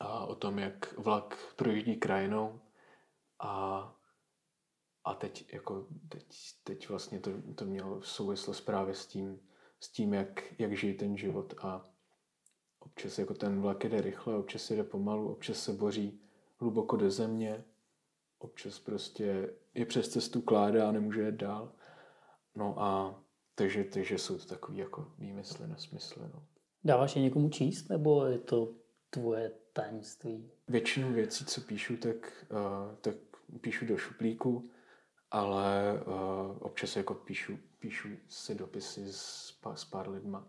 a o tom, jak vlak projíždí krajinou a, a teď, jako, teď, teď vlastně to, to mělo souvislost právě s tím, s tím jak, jak žije ten život a občas jako ten vlak jde rychle, občas jde pomalu, občas se boří hluboko do země, občas prostě je přes cestu kládá a nemůže jít dál. No a takže, takže jsou to takový jako výmysly na smysly. No. Dáváš je někomu číst, nebo je to tvoje tajemství? Většinu věcí, co píšu, tak, uh, tak píšu do šuplíku, ale uh, občas jako píšu, píšu si dopisy s, pár, s pár lidma,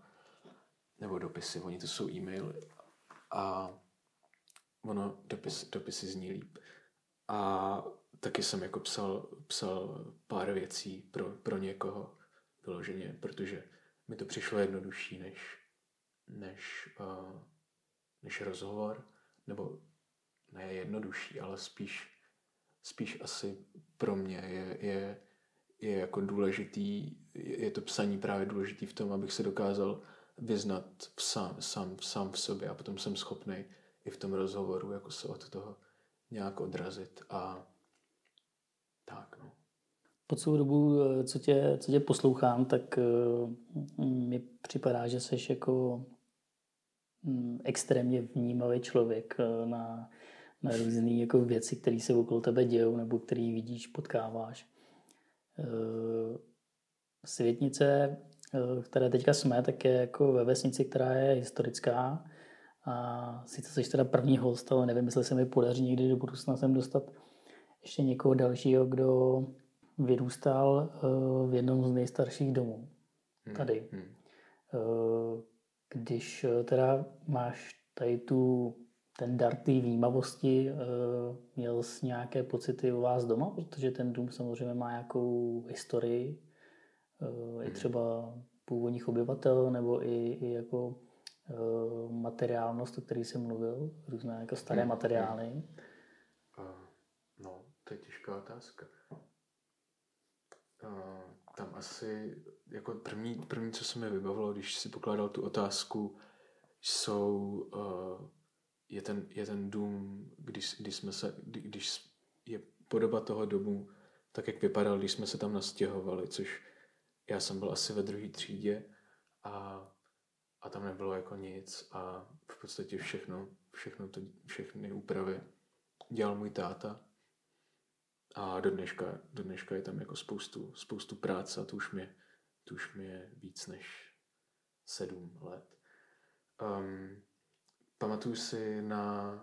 nebo dopisy, oni to jsou e-maily a ono, dopis, dopisy zní líp. A taky jsem jako psal, psal pár věcí pro, pro někoho vyloženě, protože mi to přišlo jednodušší, než než, uh, než rozhovor, nebo ne jednodušší, ale spíš, spíš asi pro mě je, je, je jako důležitý, je to psaní právě důležitý v tom, abych se dokázal vyznat v sám, sám, sám v sobě a potom jsem schopný i v tom rozhovoru jako se od toho nějak odrazit a tak no. Po celou dobu, eh, co tě, co tě poslouchám, tak uh, mi připadá, že jsi jako extrémně vnímavý člověk uh, na, na různé jako věci, které se okolo tebe dějou nebo které vidíš, potkáváš. Uh, světnice, uh, které teďka jsme, tak je jako ve vesnici, která je historická. A sice jsi teda první host, ale nevím, jestli se mi podaří někdy do budoucna sem dostat ještě někoho dalšího, kdo vyrůstal v jednom z nejstarších domů. Hmm, tady. Hmm. Když uh, teda máš tady tu, ten dar té výmavosti, uh, měl jsi nějaké pocity u vás doma? Protože ten dům samozřejmě má nějakou historii, i hmm. třeba původních obyvatel, nebo i, i jako materiálnost, o který jsem mluvil, různé jako staré hmm. materiály. Uh, no, to je těžká otázka tam asi jako první, první, co se mi vybavilo, když si pokládal tu otázku, jsou, uh, je, ten, je ten dům, když, když, jsme se, když je podoba toho domu tak, jak vypadal, když jsme se tam nastěhovali, což já jsem byl asi ve druhé třídě a, a tam nebylo jako nic a v podstatě všechno, všechno to, všechny úpravy dělal můj táta. A do dneška, do dneška je tam jako spoustu, spoustu práce a to už mě, to už mě víc než sedm let. Um, pamatuju si na,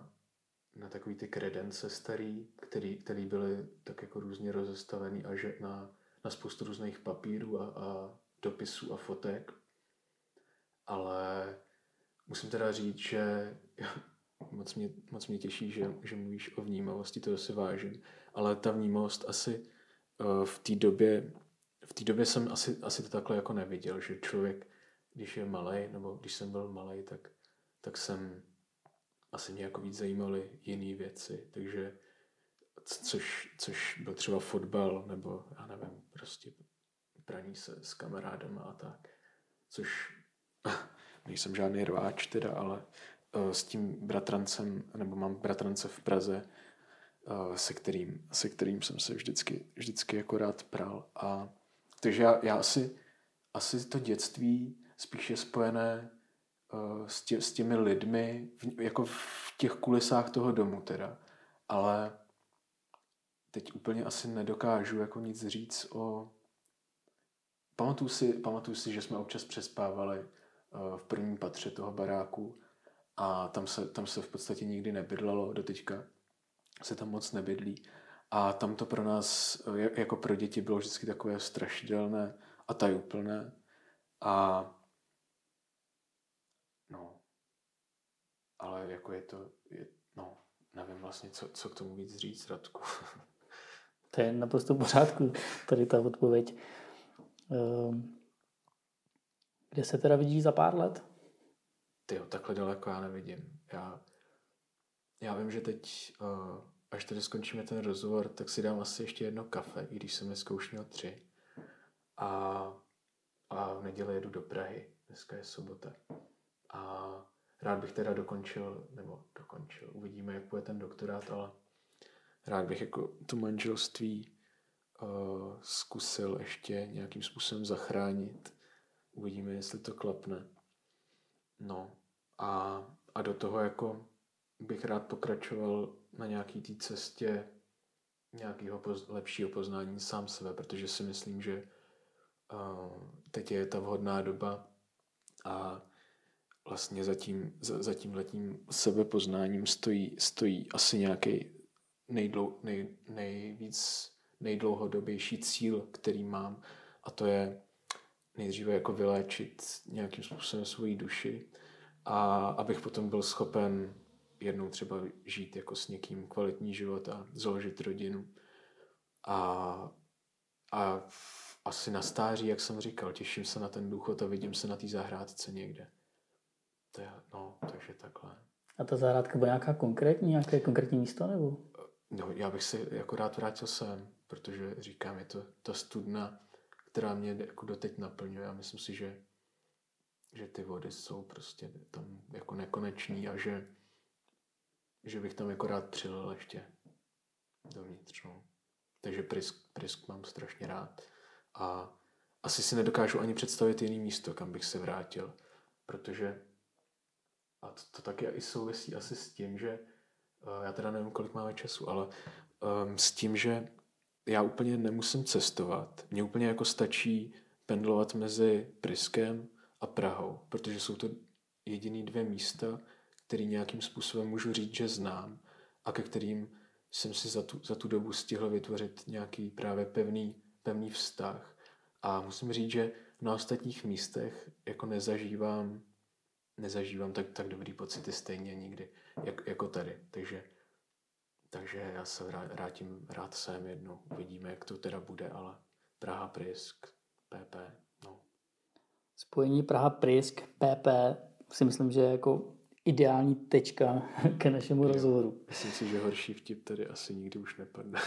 na takový ty kredence starý, který, který byly tak jako různě rozestavený a že na, na spoustu různých papírů a, a dopisů a fotek. Ale musím teda říct, že moc mě, moc mě těší, že, že mluvíš o vnímavosti, to si vážím. Ale ta vnímavost asi uh, v té době, v té době jsem asi, asi to takhle jako neviděl, že člověk, když je malý, nebo když jsem byl malý, tak, tak jsem asi mě jako víc zajímaly jiné věci, takže což, což byl třeba fotbal, nebo já nevím, prostě praní se s kamarádem a tak, což nejsem žádný rváč teda, ale Eh, s tím bratrancem, nebo mám bratrance v Praze, eh, se kterým, se kterým jsem se vždycky, vždycky jako rád pral. A, takže já, já asi, asi to dětství spíš je spojené uh, s, tě, s těmi lidmi, v, jako v těch kulisách toho domu teda. Ale teď úplně asi nedokážu jako nic říct o... Pamatuju si, pamatuju si že jsme občas přespávali uh, v prvním patře toho baráku a tam se, tam se v podstatě nikdy nebydlelo, do teďka se tam moc nebydlí. A tam to pro nás, jako pro děti, bylo vždycky takové strašidelné a tajuplné. A no, ale jako je to, je, no, nevím vlastně, co, co k tomu víc říct, Radku. To je naprosto v pořádku, tady ta odpověď. Ehm, kde se teda vidíš za pár let? ty takhle daleko já nevidím. Já, já vím, že teď, uh, až tady skončíme ten rozhovor, tak si dám asi ještě jedno kafe, i když jsem dneska už měl tři. A, a v neděli jedu do Prahy. Dneska je sobota. A rád bych teda dokončil, nebo dokončil, uvidíme, jak bude ten doktorát, ale rád bych jako to manželství uh, zkusil ještě nějakým způsobem zachránit. Uvidíme, jestli to klapne. No a, a do toho jako bych rád pokračoval na nějaký té cestě nějakého poz, lepšího poznání sám sebe, protože si myslím, že uh, teď je ta vhodná doba a vlastně za tím, za, za tím letním sebepoznáním stojí, stojí asi nějaký nejdlou, nej, nejvíc nejdlouhodobější cíl, který mám a to je nejdříve jako vyléčit nějakým způsobem svoji duši a abych potom byl schopen jednou třeba žít jako s někým kvalitní život a založit rodinu. A, a asi na stáří, jak jsem říkal, těším se na ten důchod a vidím se na té zahrádce někde. To je, no, takže takhle. A ta zahrádka byla nějaká konkrétní, nějaké konkrétní místo, nebo? No, já bych si jako rád vrátil sem, protože říkám, je to ta studna, která mě jako doteď naplňuje a myslím si, že, že ty vody jsou prostě tam jako nekoneční a že, že bych tam jako rád přilil ještě dovnitř. No. Takže Prisk, Prisk mám strašně rád. A asi si nedokážu ani představit jiný místo, kam bych se vrátil, protože a to, to taky i souvisí asi s tím, že uh, já teda nevím, kolik máme času, ale um, s tím, že já úplně nemusím cestovat. Mně úplně jako stačí pendlovat mezi Priskem a Prahou, protože jsou to jediný dvě místa, které nějakým způsobem můžu říct, že znám a ke kterým jsem si za tu, za tu dobu stihl vytvořit nějaký právě pevný, pevný vztah. A musím říct, že na ostatních místech jako nezažívám, nezažívám tak, tak dobrý pocity stejně nikdy, jak, jako tady. Takže, takže já se vrátím rád sem jednou. Uvidíme, jak to teda bude, ale Praha, Prisk, PP, no. Spojení Praha, Prisk, PP si myslím, že jako ideální tečka ke našemu jo, rozhovoru. Myslím si, že horší vtip tady asi nikdy už nepadne.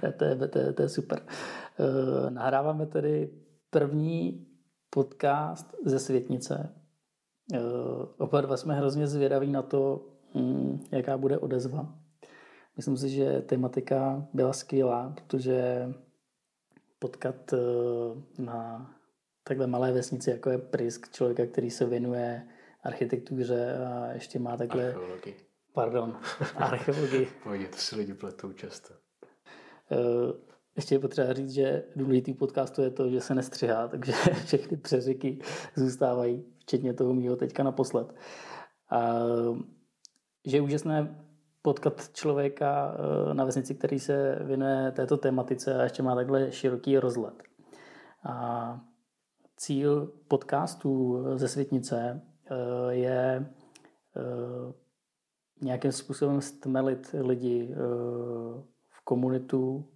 to, je, to, je, to je super. Uh, nahráváme tedy první podcast ze Světnice. Uh, oba dva jsme hrozně zvědaví na to, um, jaká bude odezva. Myslím si, že tematika byla skvělá, protože potkat uh, na takhle malé vesnici, jako je Prisk, člověka, který se věnuje architektuře a ještě má takhle... Archeologii. Pardon, archeologii. Pojď, to si lidi pletou často. Eh, ještě je potřeba říct, že důležitý podcastu je to, že se nestřihá, takže všechny přeřiky zůstávají, včetně toho mýho teďka naposled. A že je úžasné potkat člověka eh, na vesnici, který se věnuje této tematice a ještě má takhle široký rozhled. A cíl podcastu ze Světnice Eh, je eh, nějakým způsobem stmelit lidi eh, v komunitu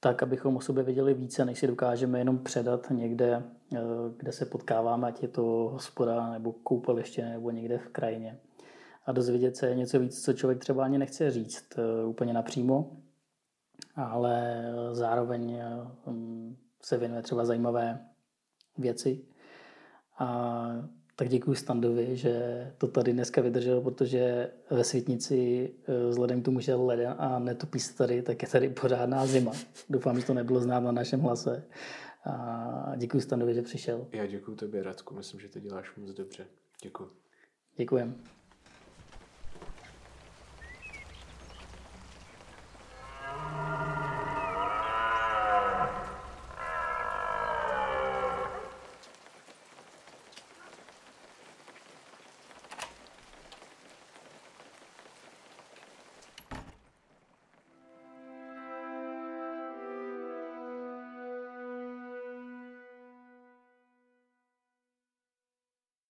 tak, abychom o sobě věděli více, než si dokážeme jenom předat někde, kde se potkáváme, ať je to hospoda nebo koupaliště nebo někde v krajině. A dozvědět se něco víc, co člověk třeba ani nechce říct úplně napřímo, ale zároveň se věnuje třeba zajímavé věci. A tak děkuji Standovi, že to tady dneska vydržel, protože ve Světnici eh, vzhledem k tomu, že je leden a netopí se tady, tak je tady pořádná zima. Doufám, že to nebylo znát na našem hlase. A děkuji Standovi, že přišel. Já děkuji tobě, Radku. Myslím, že to děláš moc dobře. Děkuji. Děkujem.